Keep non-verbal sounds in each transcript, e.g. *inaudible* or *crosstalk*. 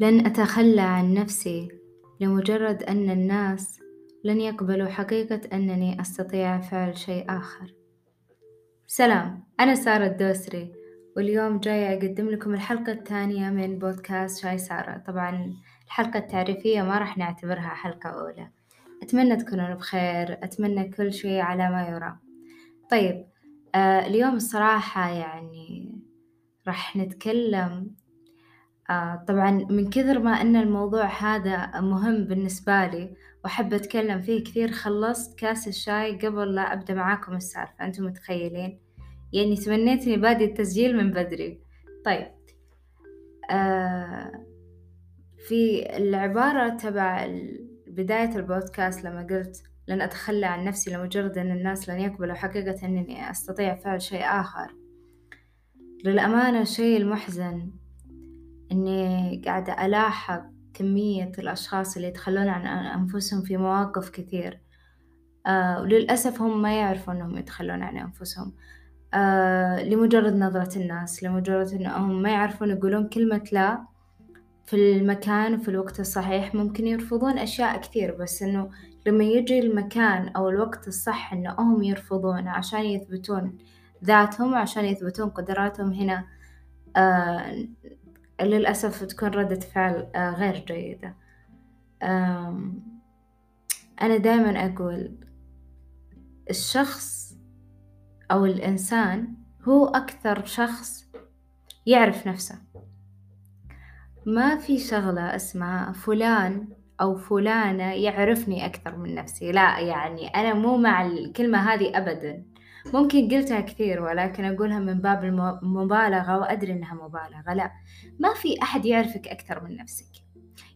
لن أتخلى عن نفسي لمجرد أن الناس لن يقبلوا حقيقة أنني أستطيع فعل شيء آخر. سلام، أنا سارة الدوسري، واليوم جاية أقدم لكم الحلقة الثانية من بودكاست شاي سارة، طبعًا الحلقة التعريفية ما راح نعتبرها حلقة أولى، أتمنى تكونون بخير، أتمنى كل شي على ما يرام. طيب آه اليوم الصراحة يعني راح نتكلم آه طبعًا من كثر ما إن الموضوع هذا مهم بالنسبة لي وأحب أتكلم فيه كثير خلصت كاس الشاي قبل لا أبدأ معاكم السالفة، أنتم متخيلين؟ يعني تمنيت إني بادي التسجيل من بدري. طيب آه في العبارة تبع بداية البودكاست لما قلت لن أتخلى عن نفسي لمجرد أن الناس لن يقبلوا حقيقة أنني أستطيع فعل شيء آخر للأمانة الشيء المحزن إني قاعدة ألاحظ كمية الأشخاص اللي يتخلون عن أنفسهم في مواقف كثير. آه وللأسف هم ما يعرفوا إنهم يتخلون عن أنفسهم. آه لمجرد نظرة الناس لمجرد إنهم ما يعرفون يقولون كلمة لا في المكان وفي الوقت الصحيح ممكن يرفضون أشياء كثير. بس إنه لما يجي المكان أو الوقت الصح إنهم يرفضون عشان يثبتون ذاتهم عشان يثبتون قدراتهم هنا آه للأسف تكون ردة فعل آه غير جيدة. أنا دايما أقول الشخص أو الإنسان هو أكثر شخص يعرف نفسه. ما في شغلة اسمها فلان أو فلانة يعرفني أكثر من نفسي. لا يعني أنا مو مع الكلمة هذه أبدا. ممكن قلتها كثير ولكن أقولها من باب المبالغة وأدري إنها مبالغة. لا ما في أحد يعرفك أكثر من نفسك.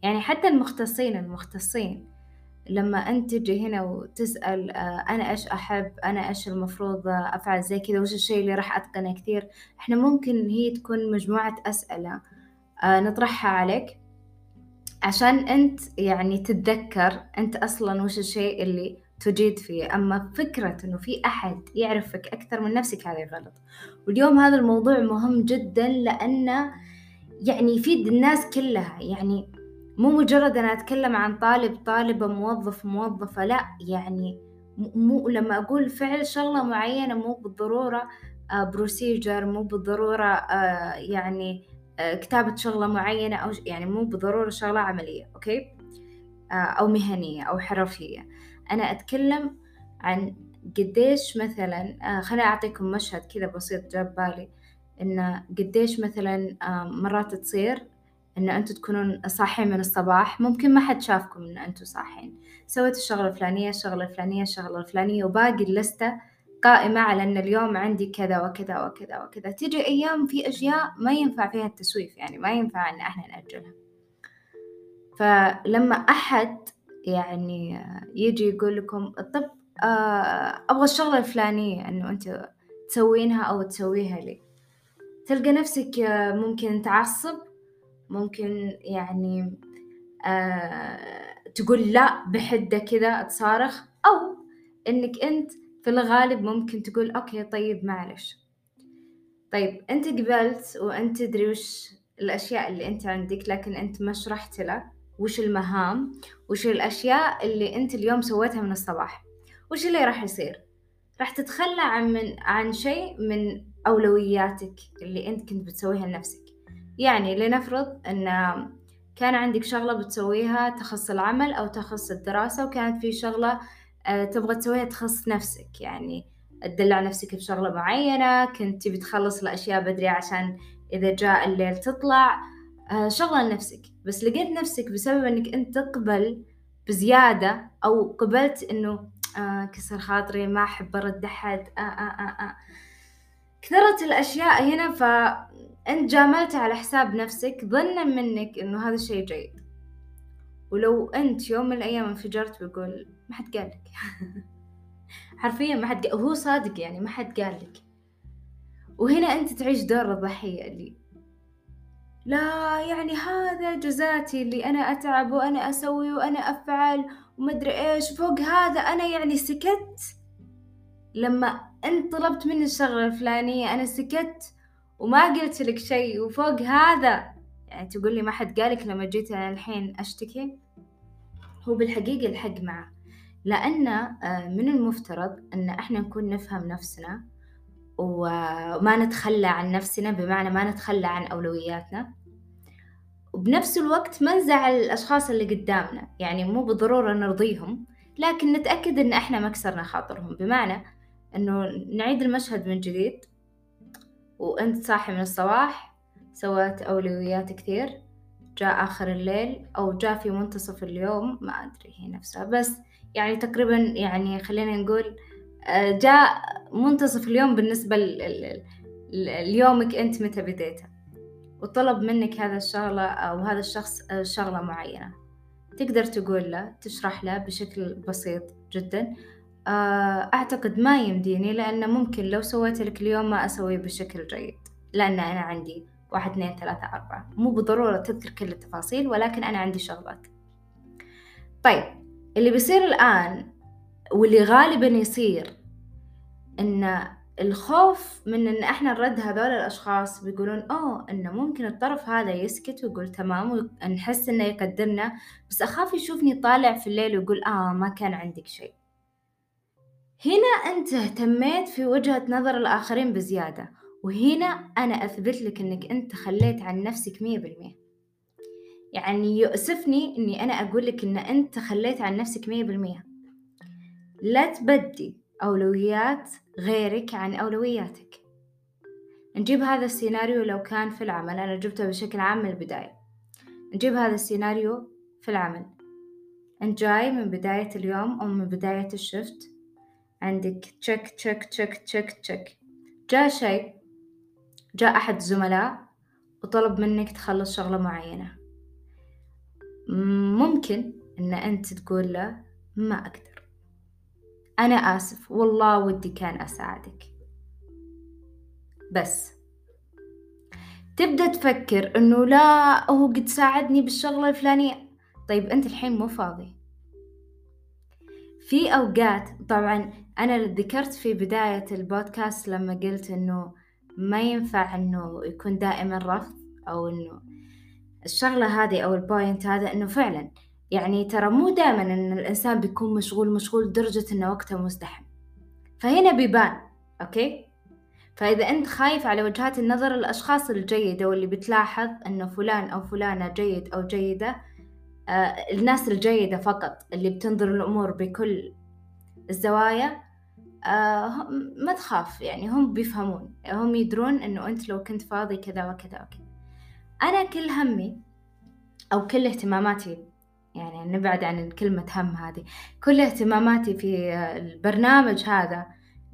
يعني حتى المختصين المختصين لما أنت تجي هنا وتسأل آه، أنا إيش أحب؟ أنا إيش المفروض أفعل زي كذا؟ وش الشيء اللي راح أتقنه كثير؟ إحنا ممكن هي تكون مجموعة أسئلة آه، نطرحها عليك عشان أنت يعني تتذكر أنت أصلا وش الشيء اللي تجيد فيه أما فكرة إنه في أحد يعرفك أكثر من نفسك هذه غلط. واليوم هذا الموضوع مهم جدا لأنه يعني يفيد الناس كلها. يعني مو مجرد أنا أتكلم عن طالب طالبة موظف موظفة لا يعني مو لما أقول فعل شغلة معينة مو بالضرورة procedure آه، مو بالضرورة آه، يعني آه، كتابة شغلة معينة أو يعني مو بالضرورة شغلة عملية okay؟ أو مهنية أو حرفية. أنا أتكلم عن قديش مثلا خليني أعطيكم مشهد كذا بسيط جاب بالي. إنه قديش مثلا مرات تصير إن أنتوا تكونون صاحين من الصباح. ممكن ما حد شافكم إن أنتوا صاحين. سويت الشغلة الفلانية الشغلة الفلانية الشغلة الفلانية وباقي اللستة قائمة على أن اليوم عندي كذا وكذا وكذا وكذا. تيجي أيام في أشياء ما ينفع فيها التسويف يعني ما ينفع إن إحنا نأجلها. فلما أحد يعني يجي يقول لكم طب آه، أبغى الشغلة الفلانية إنه أنت تسوينها أو تسويها لي. تلقى نفسك ممكن تعصب ممكن يعني آه تقول لا بحدة كذا تصارخ أو إنك أنت في الغالب ممكن تقول أوكي طيب معلش. طيب أنت قبلت وأنت تدري وش الأشياء اللي أنت عندك لكن أنت ما شرحت له. وش المهام وش الأشياء اللي أنت اليوم سويتها من الصباح؟ وش اللي راح يصير؟ راح تتخلى عن من عن شيء من أولوياتك اللي أنت كنت بتسويها لنفسك. يعني لنفرض أن كان عندك شغلة بتسويها تخص العمل أو تخص الدراسة وكانت في شغلة آه، تبغى تسويها تخص نفسك. يعني تدلع نفسك بشغلة معينة كنت تبي تخلص الأشياء بدري عشان إذا جاء الليل تطلع. شغلة لنفسك. بس لقيت نفسك بسبب إنك أنت تقبل بزيادة أو قبلت إنه آه كسر خاطري ما أحب أرد أحد آه آه آه آه. كثرت الأشياء هنا فأنت جاملت على حساب نفسك ظنا منك إنه هذا الشيء جيد. ولو أنت يوم من الأيام انفجرت بيقول ما حد قال لك. *laughs* حرفيا ما حد وهو صادق يعني ما حد قال لك. وهنا أنت تعيش دور الضحية اللي لا يعني هذا جزاتي اللي أنا أتعب وأنا أسوي وأنا أفعل ومدري إيش. فوق هذا أنا يعني سكت. لما أنت طلبت مني الشغلة الفلانية أنا سكت وما قلت لك شيء. وفوق هذا يعني تقول لي ما حد قالك لما جيت أنا الحين أشتكي؟ هو بالحقيقة الحق معه. لأن آه، من المفترض أن إحنا نكون نفهم نفسنا وما نتخلى عن نفسنا بمعنى ما نتخلى عن أولوياتنا. وبنفس الوقت ما نزعل الأشخاص اللي قدامنا يعني مو بالضرورة نرضيهم لكن نتأكد إن إحنا ما كسرنا خاطرهم. بمعنى إنه نعيد المشهد من جديد. وأنت صاحي من الصباح سويت أولويات كثير جاء آخر الليل أو جاء في منتصف اليوم ما أدري هي نفسها. بس يعني تقريبا يعني خلينا نقول جاء منتصف اليوم بالنسبة ليومك أنت متى بديته. وطلب منك هذا الشغلة أو هذا الشخص آه، شغلة معينة. تقدر تقول له تشرح له بشكل بسيط جدا. آه، أعتقد ما يمديني لأنه ممكن لو سويت لك اليوم ما أسويه بشكل جيد. لأن أنا عندي واحد اثنين ثلاثة أربعة. مو بالضرورة تذكر كل التفاصيل ولكن أنا عندي شغلات. طيب اللي بيصير الآن واللي غالبا يصير إن الخوف من إن إحنا نرد هذول الأشخاص بيقولون أوه إنه ممكن الطرف هذا يسكت ويقول تمام ونحس إنه يقدرنا بس أخاف يشوفني طالع في الليل ويقول آه ما كان عندك شيء. هنا أنت اهتميت في وجهة نظر الآخرين بزيادة وهنا أنا أثبت لك إنك أنت خليت عن نفسك مية بالمية. يعني يؤسفني إني أنا أقول لك إن أنت خليت عن نفسك مية بالمية. لا تبدي أولويات غيرك عن أولوياتك. نجيب هذا السيناريو لو كان في العمل أنا جبته بشكل عام من البداية. نجيب هذا السيناريو في العمل. أنت جاي من بداية اليوم أو من بداية الشفت. عندك تشك تشك تشك تشك تشك جاء شيء جاء أحد الزملاء وطلب منك تخلص شغلة معينة. ممكن إن أنت تقول له ما أقدر. أنا آسف والله ودي كان أساعدك. بس تبدأ تفكر إنه لا هو قد ساعدني بالشغلة الفلانية. طيب أنت الحين مو فاضي. في أوقات طبعا أنا ذكرت في بداية البودكاست لما قلت إنه ما ينفع إنه يكون دائما رفض أو إنه الشغلة هذه أو ال point هذا إنه فعلا يعني ترى مو دائما إن الإنسان بيكون مشغول مشغول لدرجة إنه وقته مزدحم. فهنا بيبان okay؟ فإذا أنت خايف على وجهات النظر الأشخاص الجيدة واللي بتلاحظ إنه فلان أو فلانة جيد أو جيدة آه الناس الجيدة فقط اللي بتنظر الأمور بكل الزوايا آه ما تخاف يعني هم بيفهمون هم يدرون إنه أنت لو كنت فاضي كذا وكذا وكذا. أنا كل همي أو كل اهتماماتي يعني نبعد عن كلمة هم هذه. كل اهتماماتي في البرنامج هذا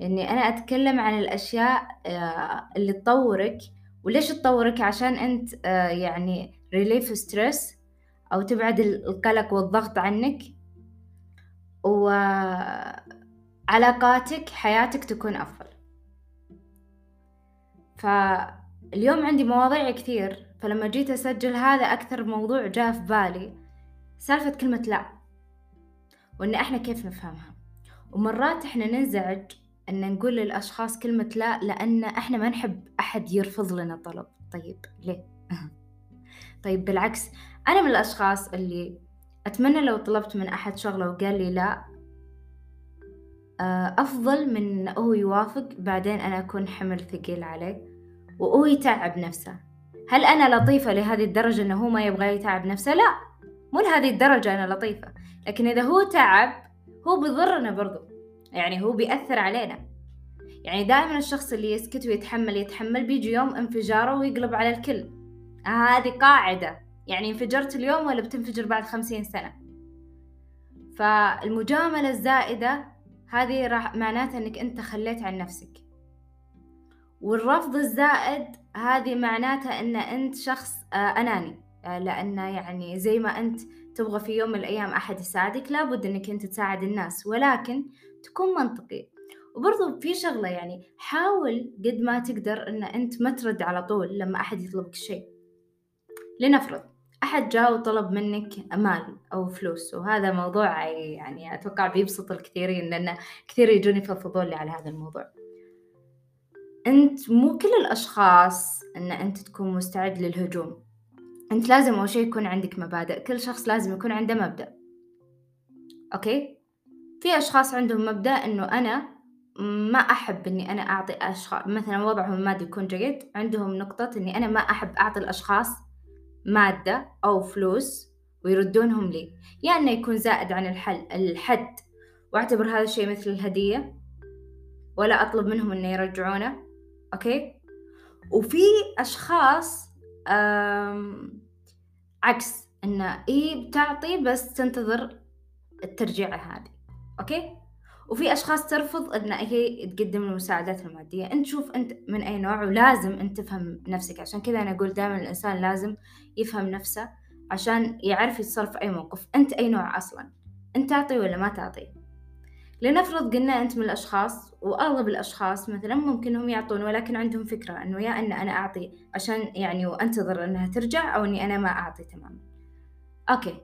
إني أنا أتكلم عن الأشياء آه، اللي تطورك. وليش تطورك؟ عشان أنت آه، يعني relieve stress أو تبعد القلق والضغط عنك. وعلاقاتك حياتك تكون أفضل. فاليوم عندي مواضيع كثير فلما جيت أسجل هذا أكثر موضوع جاء في بالي. سالفة كلمة لا وإن إحنا كيف نفهمها ومرات إحنا ننزعج إن نقول للأشخاص كلمة لا لأن إحنا ما نحب أحد يرفض لنا طلب طيب ليه؟ *laughs* طيب بالعكس أنا من الأشخاص اللي أتمنى لو طلبت من أحد شغلة وقال لي لا آه، أفضل من هو يوافق بعدين أنا أكون حمل ثقيل عليه وهو يتعب نفسه هل أنا لطيفة لهذه الدرجة إنه هو ما يبغى يتعب نفسه؟ لا مو لهذه الدرجة أنا لطيفة لكن إذا هو تعب هو بيضرنا برضو. يعني هو بيأثر علينا. يعني دائما الشخص اللي يسكت ويتحمل يتحمل بيجي يوم انفجاره ويقلب على الكل. هذه قاعدة. يعني انفجرت اليوم ولا بتنفجر بعد خمسين سنة. فالمجاملة الزائدة هذه راح معناتها إنك أنت خليت عن نفسك. والرفض الزائد هذه معناتها إن أنت شخص آه، أناني. آه، لأن يعني زي ما أنت تبغى في يوم من الأيام أحد يساعدك لابد أنك أنت تساعد الناس ولكن تكون منطقي. وبرضو في شغلة يعني حاول قد ما تقدر أن أنت ما ترد على طول لما أحد يطلبك شيء. لنفرض أحد جاء وطلب منك مال أو فلوس وهذا موضوع يعني أتوقع بيبسط الكثيرين لأن كثير يجوني يفضفضون لي على هذا الموضوع. أنت مو كل الأشخاص أن أنت تكون مستعد للهجوم. أنت لازم أول شي يكون عندك مبادئ. كل شخص لازم يكون عنده مبدأ. Okay؟ في أشخاص عندهم مبدأ إنه أنا ما أحب إني أنا أعطي أشخاص مثلا وضعهم المادي يكون جيد عندهم نقطة إني أنا ما أحب أعطي الأشخاص مادة أو فلوس ويردونهم لي. يا يعني إنه يكون زائد عن الحل الحد. وأعتبر هذا الشيء مثل الهدية. ولا أطلب منهم إنه يرجعونه. okay؟ وفي أشخاص عكس إنه إيه بتعطي بس تنتظر الترجيعة هذه أوكي؟ وفي أشخاص ترفض إن هي تقدم المساعدات المادية. أنت شوف أنت من أي نوع ولازم أنت تفهم نفسك. عشان كذا أنا أقول دائما الإنسان لازم يفهم نفسه عشان يعرف يتصرف في أي موقف. أنت أي نوع أصلا؟ أنت تعطي ولا ما تعطي؟ لنفرض قلنا أنت من الأشخاص وأغلب الأشخاص مثلا ممكن هم يعطون ولكن عندهم فكرة أنه يا أن أنا أعطي عشان يعني وأنتظر أنها ترجع أو أني أنا ما أعطي تماما. Okay.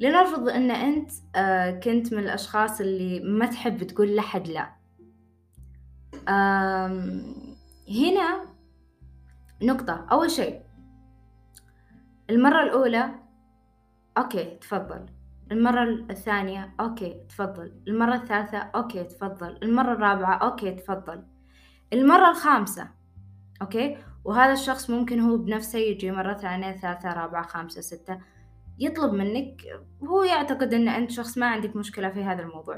لنفرض أن أنت آه، كنت من الأشخاص اللي ما تحب تقول لحد لا. هنا نقطة. أول شيء المرة الأولى okay تفضل. المرة الثانية okay تفضل. المرة الثالثة okay تفضل. المرة الرابعة okay تفضل. المرة الخامسة okay. وهذا الشخص ممكن هو بنفسه يجي مرة ثانية ثالثة رابعة خامسة ستة يطلب منك هو يعتقد أن أنت شخص ما عندك مشكلة في هذا الموضوع.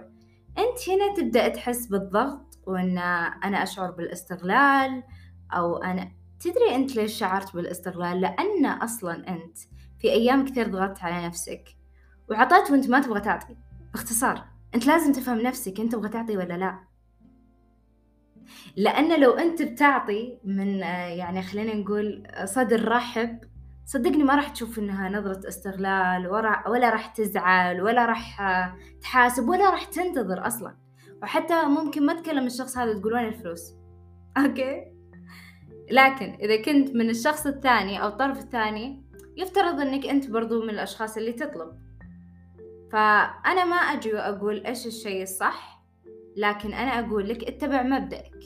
أنت هنا تبدأ تحس بالضغط وأن أنا أشعر بالاستغلال أو أنا تدري أنت ليش شعرت بالاستغلال؟ لأن أصلا أنت في أيام كثير ضغطت على نفسك. وعطيت وأنت ما تبغى تعطي. باختصار أنت لازم تفهم نفسك أنت تبغى تعطي ولا لا. لأن لو أنت بتعطي من يعني خلينا نقول صدر رحب صدقني ما راح تشوف إنها نظرة استغلال ولا راح تزعل ولا راح تحاسب ولا راح تنتظر أصلا. وحتى ممكن ما تكلم الشخص هذا تقول وين الفلوس. *laughs* أوكي؟ لكن إذا كنت من الشخص الثاني أو الطرف الثاني يفترض إنك أنت برضو من الأشخاص اللي تطلب. فأنا ما أجي وأقول إيش الشيء الصح لكن أنا أقول لك اتبع مبدأك.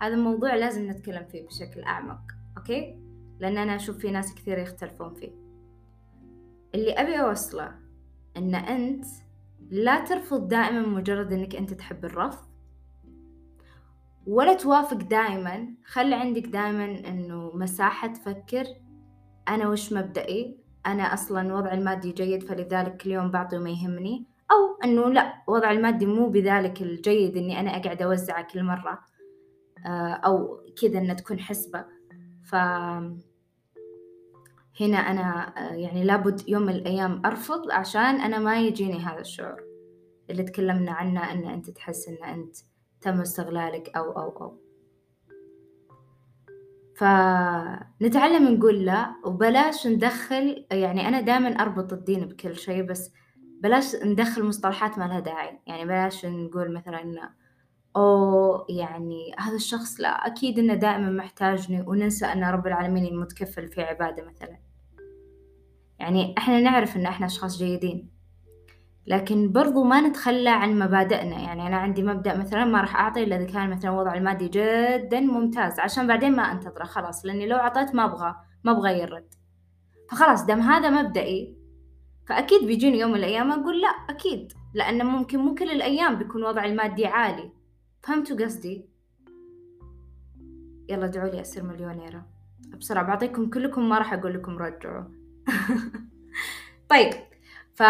هذا الموضوع لازم نتكلم فيه بشكل أعمق أوكي؟ لأن أنا أشوف في ناس كثير يختلفون فيه. اللي أبي أوصله أن أنت لا ترفض دائما مجرد أنك أنت تحب الرفض ولا توافق دائما. خلي عندك دائما أنه مساحة تفكر أنا وش مبدئي أنا أصلا وضعي المادي جيد فلذلك كل يوم بعطي وما يهمني. أو أنه لا وضع المادي مو بذلك الجيد أني أنا أقعد أوزعه كل مرة آه، أو كذا أنها تكون حسبة. ف هنا أنا آه، يعني لابد يوم من الأيام أرفض عشان أنا ما يجيني هذا الشعور اللي تكلمنا عنه أن أنت تحس أن أنت تم استغلالك أو أو أو. فنتعلم نقول لا وبلاش ندخل يعني أنا دائما أربط الدين بكل شيء بس بلاش ندخل مصطلحات ما لها داعي. يعني بلاش نقول مثلا أو يعني هذا الشخص لا أكيد إنه دائما محتاجني وننسى أن رب العالمين المتكفل في عباده مثلا. يعني إحنا نعرف إن إحنا أشخاص جيدين. لكن برضو ما نتخلى عن مبادئنا. يعني أنا عندي مبدأ مثلا ما راح أعطي إلا إذا كان مثلا وضع المادي جدا ممتاز عشان بعدين ما أنتظره خلاص لأني لو أعطيت ما أبغى ما أبغى يرد فخلاص دام هذا مبدئي فأكيد بيجيني يوم من الأيام أقول لا أكيد لأن ممكن مو كل الأيام بيكون وضعي المادي عالي. فهمتوا قصدي؟ يلا ادعوا لي أصير مليونيرة. بسرعة بعطيكم كلكم ما راح أقول لكم رجعوا. *laughs* طيب ف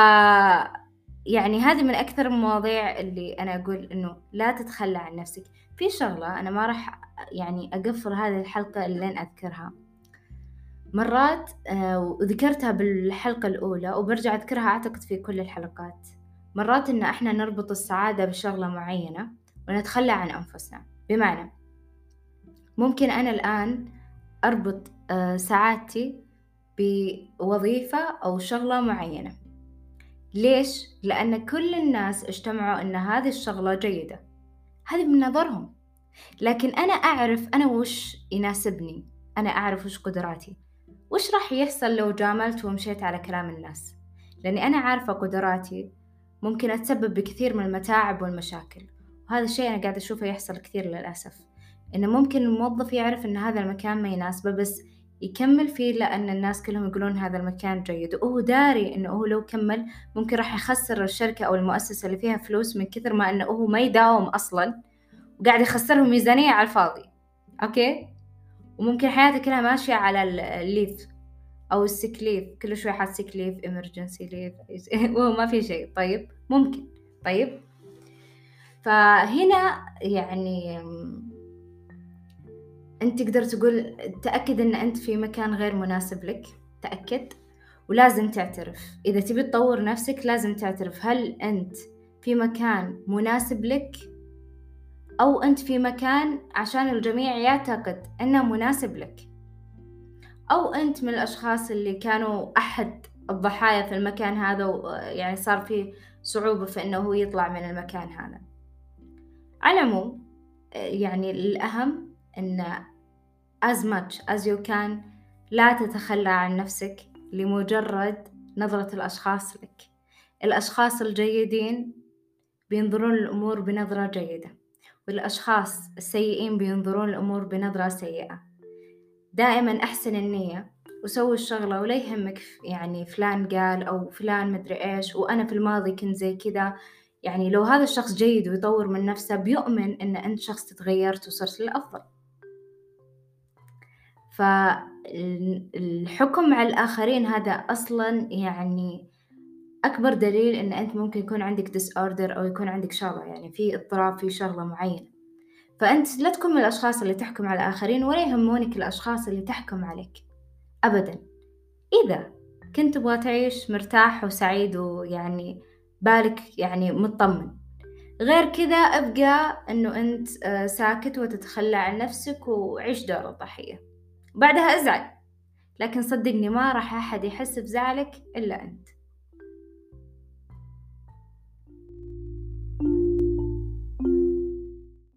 يعني هذه من أكثر المواضيع اللي أنا أقول إنه لا تتخلى عن نفسك. في شغلة أنا ما راح يعني أقفل هذه الحلقة لين أذكرها. مرات آه، وذكرتها بالحلقة الأولى وبرجع أذكرها أعتقد في كل الحلقات. مرات إن إحنا نربط السعادة بشغلة معينة ونتخلى عن أنفسنا. بمعنى ممكن أنا الآن أربط آه، سعادتي بوظيفة أو شغلة معينة. ليش؟ لأن كل الناس اجتمعوا أن هذه الشغلة جيدة. هذه من نظرهم. لكن أنا أعرف أنا وش يناسبني. أنا أعرف وش قدراتي. وش راح يحصل لو جاملت ومشيت على كلام الناس؟ لأني أنا عارفة قدراتي ممكن أتسبب بكثير من المتاعب والمشاكل. وهذا الشيء أنا قاعدة أشوفه يحصل كثير للأسف. إنه ممكن الموظف يعرف إن هذا المكان ما يناسبه بس يكمل فيه لأن الناس كلهم يقولون هذا المكان جيد. وهو داري إنه هو لو كمل ممكن راح يخسر الشركة أو المؤسسة اللي فيها فلوس من كثر ما إنه هو ما يداوم أصلا وقاعد يخسرهم ميزانية على الفاضي. أوكي؟ وممكن حياته كلها ماشية على ال leave أو ال sick leave كل شوي حاط sick leave emergency leave وهو ما في شيء. طيب؟ ممكن. طيب؟ فهنا يعني أنت تقدر تقول تأكد أن أنت في مكان غير مناسب لك تأكد. ولازم تعترف. إذا تبي تطور نفسك لازم تعترف. هل أنت في مكان مناسب لك؟ أو أنت في مكان عشان الجميع يعتقد أنه مناسب لك. أو أنت من الأشخاص اللي كانوا أحد الضحايا في المكان هذا ويعني صار فيه صعوبة في أنه هو يطلع من المكان هذا. على العموم يعني الأهم أن as much as you can لا تتخلى عن نفسك لمجرد نظرة الأشخاص لك. الأشخاص الجيدين بينظرون الأمور بنظرة جيدة والأشخاص السيئين بينظرون الأمور بنظرة سيئة. دائما أحسن النية وسوي الشغلة ولا يهمك يعني فلان قال أو فلان مدري إيش وأنا في الماضي كنت زي كذا. يعني لو هذا الشخص جيد ويطور من نفسه بيؤمن إن أنت شخص تغيرت وصرت للأفضل. فالحكم على الآخرين هذا أصلا يعني أكبر دليل إن أنت ممكن يكون عندك disorder أو يكون عندك شغلة يعني في اضطراب في شغلة معينة. فأنت لا تكون من الأشخاص اللي تحكم على الآخرين ولا يهمونك الأشخاص اللي تحكم عليك أبدا. إذا كنت تبغى تعيش مرتاح وسعيد ويعني بالك يعني مطمن غير كذا أبقى إنه أنت آه، ساكت وتتخلى عن نفسك وعيش دور الضحية. بعدها أزعل. لكن صدقني ما راح أحد يحس بزعلك إلا أنت.